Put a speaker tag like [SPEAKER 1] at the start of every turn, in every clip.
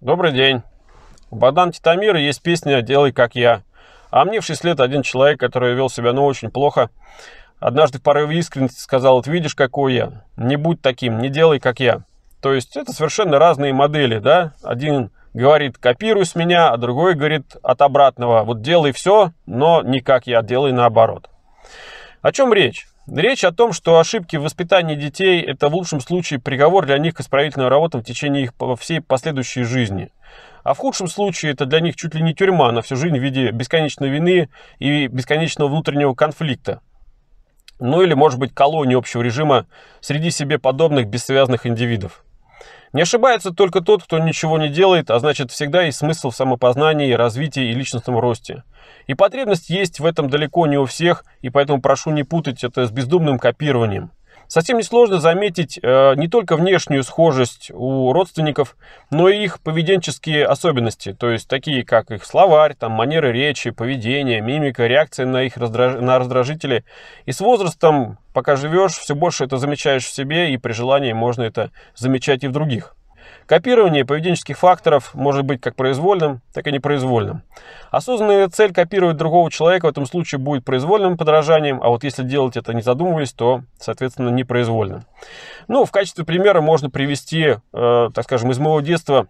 [SPEAKER 1] Добрый день. У Богдана Титамира есть песня «Делай как я». А мне в 6 лет один человек, который вел себя ну очень плохо, однажды в порыве искренности сказал, вот видишь, какой я, не будь таким, не делай как я. То есть это совершенно разные модели, да? Один говорит, копируй с меня, а другой говорит от обратного, вот делай все, но не как я, делай наоборот. О чем речь? Речь о том, что ошибки в воспитании детей – это в лучшем случае приговор для них к исправительной работе в течение их всей последующей жизни. А в худшем случае это для них чуть ли не тюрьма на всю жизнь в виде бесконечной вины и бесконечного внутреннего конфликта. Ну или, может быть, колонии общего режима среди себе подобных бессвязных индивидов. Не ошибается только тот, кто ничего не делает, а значит всегда есть смысл в самопознании, развитии и личностном росте. И потребность есть в этом далеко не у всех, и поэтому прошу не путать это с бездумным копированием. Совсем несложно заметить э, не только внешнюю схожесть у родственников, но и их поведенческие особенности, то есть такие как их словарь, там, манеры речи, поведение, мимика, реакция на их раздраж... на раздражители. И с возрастом, пока живешь, все больше это замечаешь в себе, и при желании можно это замечать и в других. Копирование поведенческих факторов может быть как произвольным, так и непроизвольным. Осознанная цель копировать другого человека в этом случае будет произвольным подражанием, а вот если делать это не задумываясь, то, соответственно, непроизвольным. Ну, в качестве примера можно привести, э, так скажем, из моего детства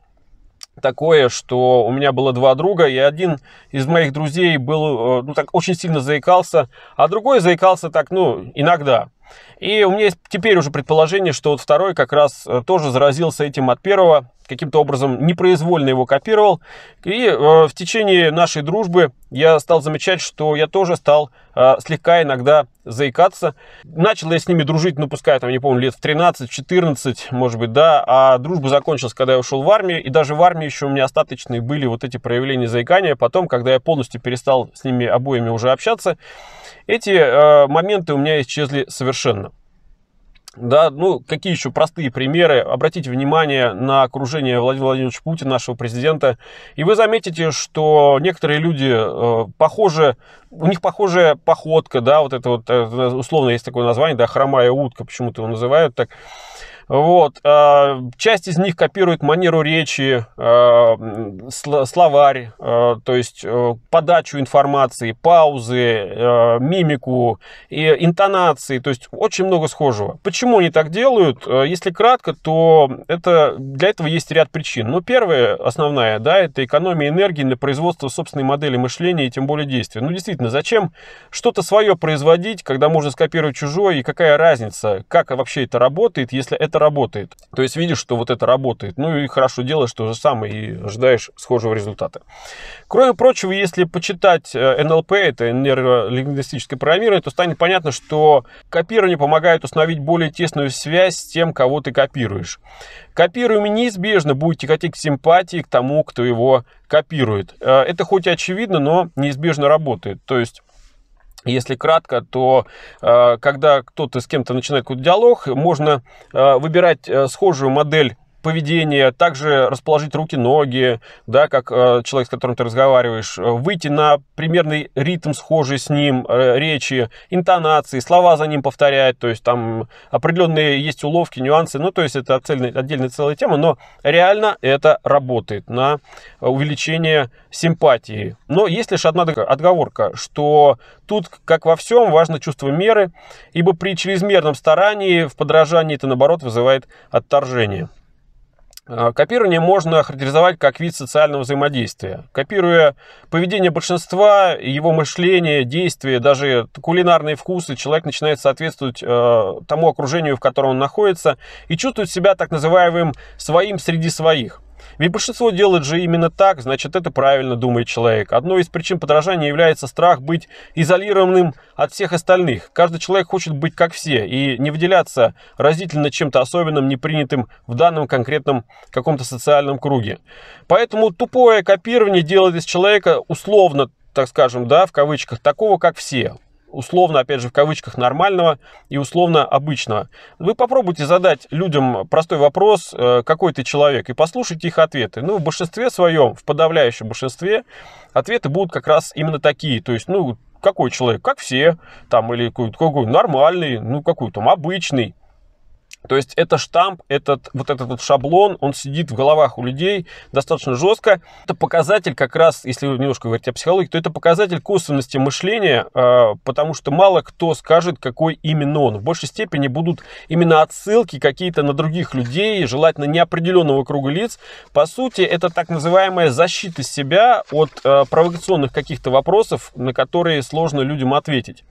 [SPEAKER 1] такое, что у меня было два друга, и один из моих друзей был, э, ну, так очень сильно заикался, а другой заикался так, ну, иногда. И у меня есть теперь уже предположение, что вот второй как раз э, тоже заразился этим от первого, каким-то образом непроизвольно его копировал. И э, в течение нашей дружбы я стал замечать, что я тоже стал э, слегка иногда заикаться. Начал я с ними дружить, ну, пускай, там, не помню, лет в 13-14, может быть, да, а дружба закончилась, когда я ушел в армию, и даже в армии еще у меня остаточные были вот эти проявления заикания. Потом, когда я полностью перестал с ними обоими уже общаться, эти э, моменты у меня исчезли совершенно. Да, ну, какие еще простые примеры? Обратите внимание на окружение Владимира Владимировича Путина, нашего президента, и вы заметите, что некоторые люди э, похожи, у них похожая походка, да, вот это вот, э, условно есть такое название, да, хромая утка, почему-то его называют так. Вот. А, часть из них копирует манеру речи, а, словарь, а, то есть э, подачу информации, паузы, мимику, и интонации, то есть очень много схожего. Почему они так делают? Если кратко, то это, для этого есть ряд причин. Ну, первая, основная, да, это экономия энергии для производства собственной модели мышления и тем более действия. Ну, действительно, зачем что-то свое производить, когда можно скопировать чужое, и какая разница, как вообще это работает, если это это работает. То есть видишь, что вот это работает. Ну и хорошо делаешь то же самое и ожидаешь схожего результата. Кроме прочего, если почитать НЛП, э, это нейролингвистическое программирование, то станет понятно, что копирование помогает установить более тесную связь с тем, кого ты копируешь. Копируемый неизбежно будет тяготеть к симпатии к тому, кто его копирует. Э, это хоть и очевидно, но неизбежно работает. То есть если кратко, то э, когда кто-то с кем-то начинает какой-то диалог, можно э, выбирать э, схожую модель поведение, также расположить руки-ноги, да, как э, человек, с которым ты разговариваешь, э, выйти на примерный ритм, схожий с ним, э, речи, интонации, слова за ним повторять, то есть там определенные есть уловки, нюансы, ну, то есть это отдельная, отдельная целая тема, но реально это работает на увеличение симпатии. Но есть лишь одна отговорка, что тут, как во всем, важно чувство меры, ибо при чрезмерном старании в подражании это, наоборот, вызывает отторжение. А, копирование можно характеризовать как вид социального взаимодействия. Копируя поведение большинства, его мышление, действия, даже кулинарные вкусы, человек начинает соответствовать э, тому окружению, в котором он находится, и чувствует себя так называемым своим среди своих. Ведь большинство делает же именно так, значит это правильно думает человек. Одной из причин подражания является страх быть изолированным от всех остальных. Каждый человек хочет быть как все и не выделяться разительно чем-то особенным, непринятым в данном конкретном каком-то социальном круге. Поэтому тупое копирование делает из человека условно, так скажем, да, в кавычках, такого как все условно, опять же, в кавычках, нормального и условно обычного. Вы попробуйте задать людям простой вопрос, э, какой ты человек, и послушайте их ответы. Ну, в большинстве своем, в подавляющем большинстве, ответы будут как раз именно такие. То есть, ну, какой человек? Как все, там, или какой-то какой нормальный, ну, какой там обычный. То есть это штамп, этот, вот этот вот шаблон, он сидит в головах у людей достаточно жестко. Это показатель как раз, если немножко говорить о психологии, то это показатель косвенности мышления, а, потому что мало кто скажет, какой именно он. В большей степени будут именно отсылки какие-то на других людей, желательно неопределенного круга лиц. По сути, это так называемая защита себя от а, провокационных каких-то вопросов, на которые сложно людям ответить.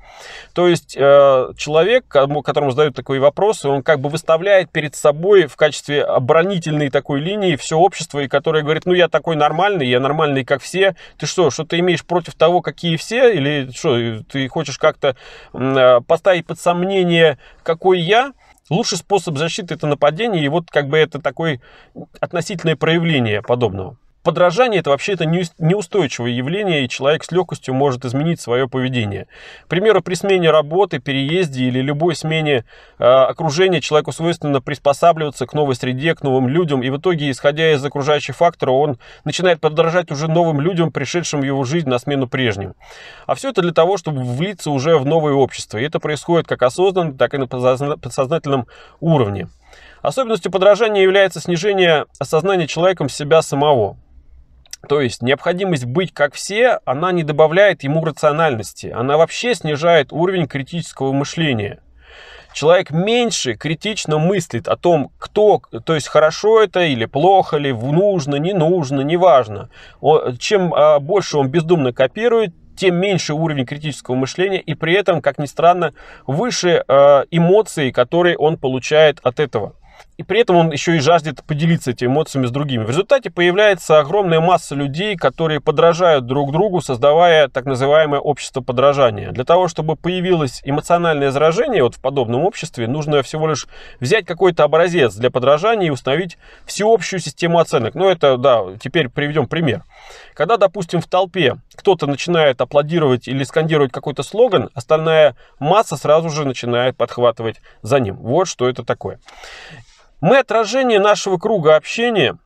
[SPEAKER 1] То есть а, человек, которому задают такие вопросы, он как бы выставляет выставляет перед собой в качестве оборонительной такой линии все общество, и которое говорит, ну я такой нормальный, я нормальный, как все. Ты что, что ты имеешь против того, какие все? Или что, ты хочешь как-то э, поставить под сомнение, какой я? Лучший способ защиты это нападение, и вот как бы это такое относительное проявление подобного. Подражание это вообще-то неустойчивое явление, и человек с легкостью может изменить свое поведение. К примеру, при смене работы, переезде или любой смене э, окружения человеку свойственно приспосабливаться к новой среде, к новым людям, и в итоге, исходя из окружающих факторов, он начинает подражать уже новым людям, пришедшим в его жизнь на смену прежним. А все это для того, чтобы влиться уже в новое общество. И это происходит как осознанно, так и на подсознательном уровне. Особенностью подражания является снижение осознания человеком себя самого. То есть необходимость быть как все, она не добавляет ему рациональности, она вообще снижает уровень критического мышления. Человек меньше критично мыслит о том, кто, то есть хорошо это или плохо, или нужно, не нужно, неважно. Чем а, больше он бездумно копирует, тем меньше уровень критического мышления и при этом, как ни странно, выше а, эмоций, которые он получает от этого и при этом он еще и жаждет поделиться этими эмоциями с другими. В результате появляется огромная масса людей, которые подражают друг другу, создавая так называемое общество подражания. Для того, чтобы появилось эмоциональное заражение вот в подобном обществе, нужно всего лишь взять какой-то образец для подражания и установить всеобщую систему оценок. Ну, это, да, теперь приведем пример. Когда, допустим, в толпе кто-то начинает аплодировать или скандировать какой-то слоган, остальная масса сразу же начинает подхватывать за ним. Вот что это такое. Мы отражение нашего круга общения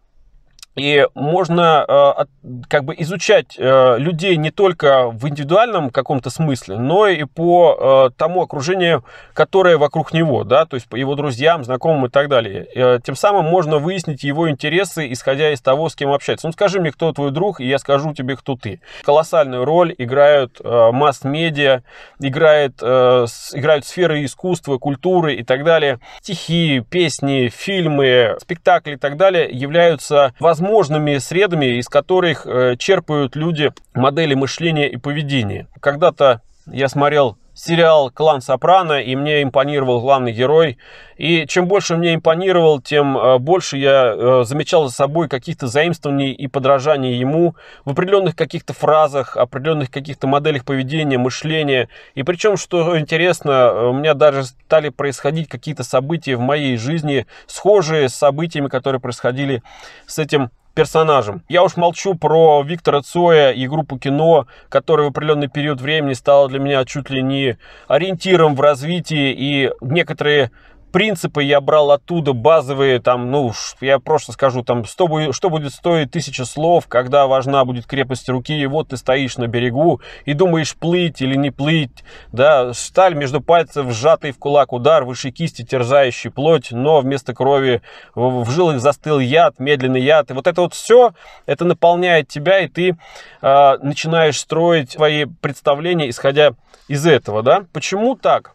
[SPEAKER 1] и можно э, как бы изучать э, людей не только в индивидуальном каком-то смысле, но и по э, тому окружению, которое вокруг него, да, то есть по его друзьям, знакомым и так далее. Э, тем самым можно выяснить его интересы, исходя из того, с кем общается. Ну, скажи мне, кто твой друг, и я скажу тебе, кто ты. Колоссальную роль играют масс-медиа, играет, с, играют сферы искусства, культуры и так далее. Стихи, песни, фильмы, спектакли и так далее являются возможностью возможными средами, из которых э, черпают люди модели мышления и поведения. Когда-то я смотрел сериал «Клан Сопрано», и мне импонировал главный герой. И чем больше мне импонировал, тем э, больше я э, замечал за собой каких-то заимствований и подражаний ему в определенных каких-то фразах, определенных каких-то моделях поведения, мышления. И причем, что интересно, у меня даже стали происходить какие-то события в моей жизни, схожие с событиями, которые происходили с этим персонажем. Я уж молчу про Виктора Цоя и группу кино, которая в определенный период времени стала для меня чуть ли не ориентиром в развитии, и некоторые принципы я брал оттуда базовые, там, ну, я просто скажу, там, что что будет стоить тысяча слов, когда важна будет крепость руки, и вот ты стоишь на берегу и думаешь, плыть или не плыть, да, сталь между пальцев, сжатый в кулак удар, выше кисти, терзающий плоть, но вместо крови в жилах застыл яд, медленный яд, и вот это вот все, это наполняет тебя, и ты э, начинаешь строить свои представления, исходя из этого, да. Почему так?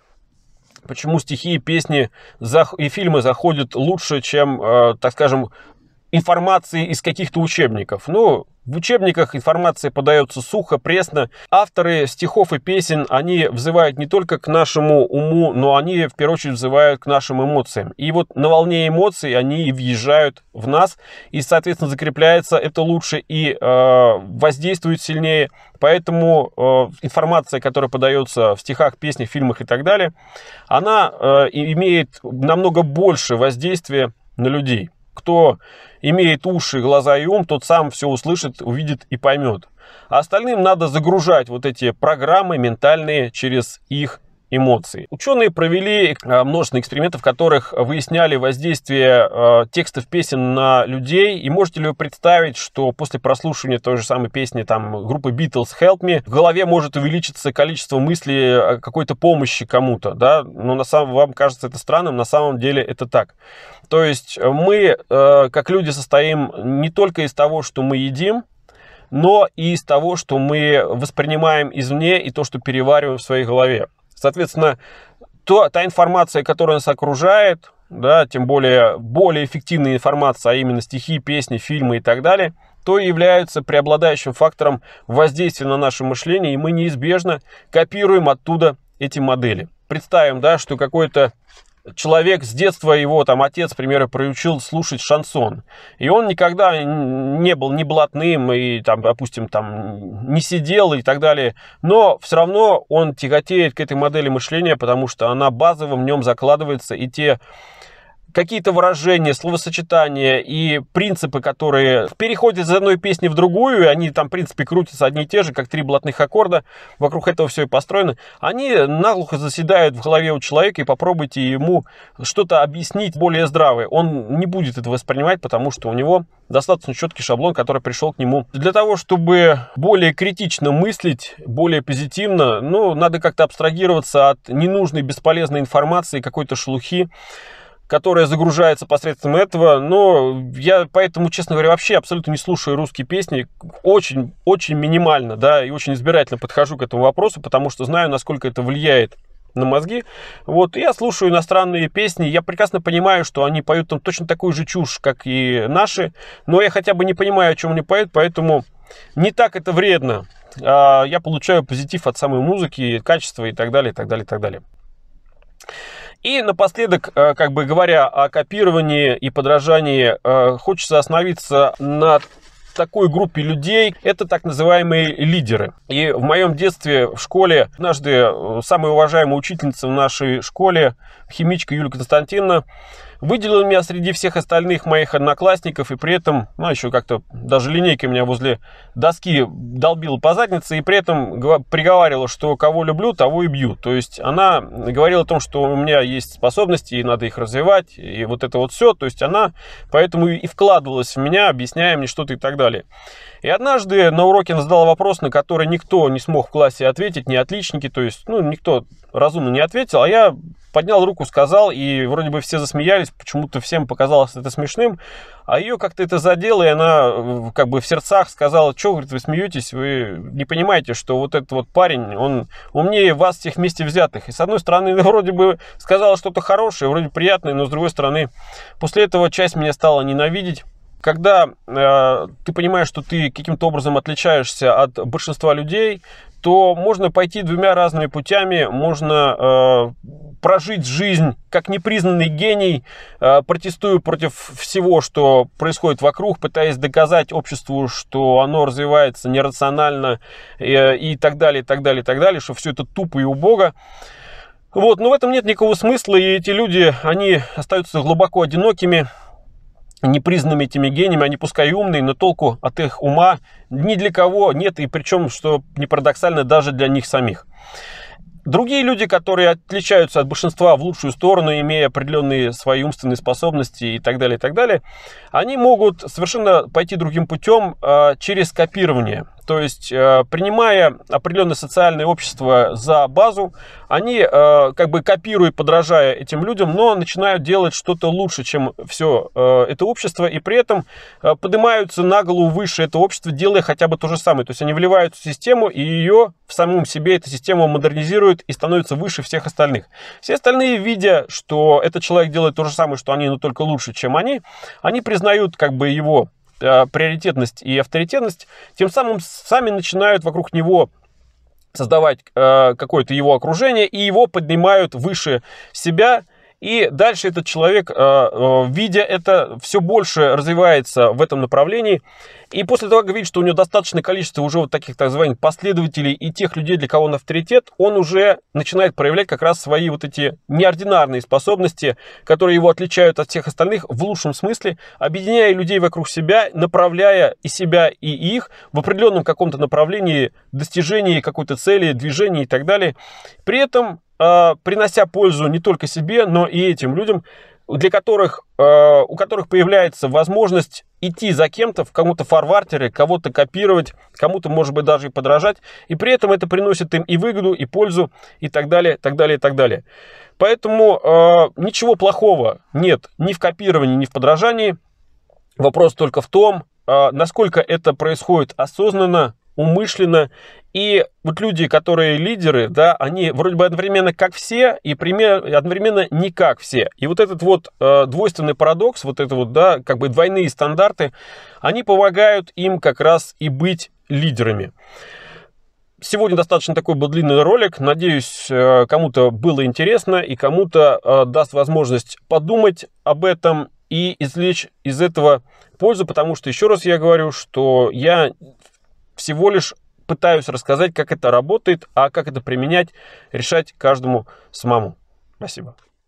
[SPEAKER 1] Почему стихи и песни и фильмы заходят лучше, чем, э, так скажем, информации из каких-то учебников. Ну, в учебниках информация подается сухо, пресно. Авторы стихов и песен, они взывают не только к нашему уму, но они в первую очередь взывают к нашим эмоциям. И вот на волне эмоций они въезжают в нас, и, соответственно, закрепляется это лучше и э, воздействует сильнее. Поэтому э, информация, которая подается в стихах, песнях, фильмах и так далее, она э, имеет намного больше воздействия на людей. Кто имеет уши, глаза и ум, тот сам все услышит, увидит и поймет. А остальным надо загружать вот эти программы ментальные через их эмоций. Ученые провели э, множество экспериментов, в которых выясняли воздействие э, текстов песен на людей. И можете ли вы представить, что после прослушивания той же самой песни там, группы Beatles «Help Me» в голове может увеличиться количество мыслей о какой-то помощи кому-то, да? Но на самом, вам кажется это странным, на самом деле это так. То есть мы, э, как люди, состоим не только из того, что мы едим, но и из того, что мы воспринимаем извне и то, что перевариваем в своей голове. Соответственно, то, та информация, которая нас окружает, да, тем более более эффективная информация, а именно стихи, песни, фильмы и так далее, то являются преобладающим фактором воздействия на наше мышление, и мы неизбежно копируем оттуда эти модели. Представим, да, что какой-то человек с детства его там отец, к примеру, приучил слушать шансон. И он никогда не был ни блатным и там, допустим, там не сидел и так далее. Но все равно он тяготеет к этой модели мышления, потому что она базово в нем закладывается. И те какие-то выражения, словосочетания и принципы, которые переходят из одной песни в другую, и они там, в принципе, крутятся одни и те же, как три блатных аккорда, вокруг этого все и построено, они наглухо заседают в голове у человека, и попробуйте ему что-то объяснить более здравое. Он не будет это воспринимать, потому что у него достаточно четкий шаблон, который пришел к нему. Для того, чтобы более критично мыслить, более позитивно, ну, надо как-то абстрагироваться от ненужной, бесполезной информации, какой-то шелухи, которая загружается посредством этого, но я поэтому, честно говоря, вообще абсолютно не слушаю русские песни, очень, очень минимально, да, и очень избирательно подхожу к этому вопросу, потому что знаю, насколько это влияет на мозги. Вот, я слушаю иностранные песни, я прекрасно понимаю, что они поют там точно такую же чушь, как и наши, но я хотя бы не понимаю, о чем они поют, поэтому не так это вредно. А я получаю позитив от самой музыки, качества и так далее, и так далее, и так далее. И напоследок, э, как бы говоря о копировании и подражании, э, хочется остановиться на такой группе людей это так называемые лидеры. И в моем детстве в школе однажды э, самая уважаемая учительница в нашей школе, химичка Юлия Константиновна, выделил меня среди всех остальных моих одноклассников, и при этом, ну, еще как-то даже линейкой меня возле доски долбила по заднице, и при этом приговаривала, что кого люблю, того и бью. То есть она говорила о том, что у меня есть способности, и надо их развивать, и вот это вот все. То есть она поэтому и вкладывалась в меня, объясняя мне что-то и так далее. И однажды на уроке она задала вопрос, на который никто не смог в классе ответить, не отличники, то есть, ну, никто разумно не ответил, а я поднял руку, сказал, и вроде бы все засмеялись, почему-то всем показалось это смешным, а ее как-то это задело, и она э, как бы в сердцах сказала, что, говорит, вы смеетесь, вы не понимаете, что вот этот вот парень, он умнее вас всех вместе взятых. И с одной стороны, вроде бы сказала что-то хорошее, вроде приятное, но с другой стороны, после этого часть меня стала ненавидеть, когда э, ты понимаешь, что ты каким-то образом отличаешься от большинства людей, то можно пойти двумя разными путями. Можно э, прожить жизнь как непризнанный гений, э, протестуя против всего, что происходит вокруг, пытаясь доказать обществу, что оно развивается нерационально э, и так далее, и так далее, и так далее, что все это тупо и убого. Вот, но в этом нет никакого смысла, и эти люди, они остаются глубоко одинокими, непризнанными этими гениями, они пускай умные, но толку от их ума ни для кого нет, и причем, что не парадоксально, даже для них самих. Другие люди, которые отличаются от большинства в лучшую сторону, имея определенные свои умственные способности и так далее, и так далее, они могут совершенно пойти другим путем э, через копирование. То есть, э, принимая определенное социальное общество за базу, они э, как бы копируя, подражая этим людям, но начинают делать что-то лучше, чем все э, это общество, и при этом поднимаются на голову выше это общество, делая хотя бы то же самое. То есть, они вливают в систему, и ее в самом себе, эта система модернизирует и становится выше всех остальных. Все остальные, видя, что этот человек делает то же самое, что они, но только лучше, чем они, они признают как бы его Э, приоритетность и авторитетность, тем самым сами начинают вокруг него создавать э, какое-то его окружение и его поднимают выше себя. И дальше этот человек, э, видя это, все больше развивается в этом направлении и после того, как видит, что у него достаточное количество уже вот таких так называемых последователей и тех людей, для кого он авторитет, он уже начинает проявлять как раз свои вот эти неординарные способности, которые его отличают от всех остальных в лучшем смысле, объединяя людей вокруг себя, направляя и себя, и их в определенном каком-то направлении достижении какой-то цели, движения и так далее. При этом э, принося пользу не только себе, но и этим людям, для которых, э, у которых появляется возможность идти за кем-то в кому-то фарвартере, кого-то копировать, кому-то, может быть, даже и подражать, и при этом это приносит им и выгоду, и пользу, и так далее, так далее, так далее. Поэтому э, ничего плохого нет ни в копировании, ни в подражании. Вопрос только в том, э, насколько это происходит осознанно, умышленно. И вот люди, которые лидеры, да, они вроде бы одновременно как все и пример, одновременно не как все. И вот этот вот э, двойственный парадокс, вот это вот, да, как бы двойные стандарты, они помогают им как раз и быть лидерами. Сегодня достаточно такой был длинный ролик. Надеюсь, э, кому-то было интересно и кому-то э, даст возможность подумать об этом и извлечь из этого пользу, потому что, еще раз я говорю, что я всего лишь пытаюсь рассказать, как это работает, а как это применять, решать каждому самому. Спасибо.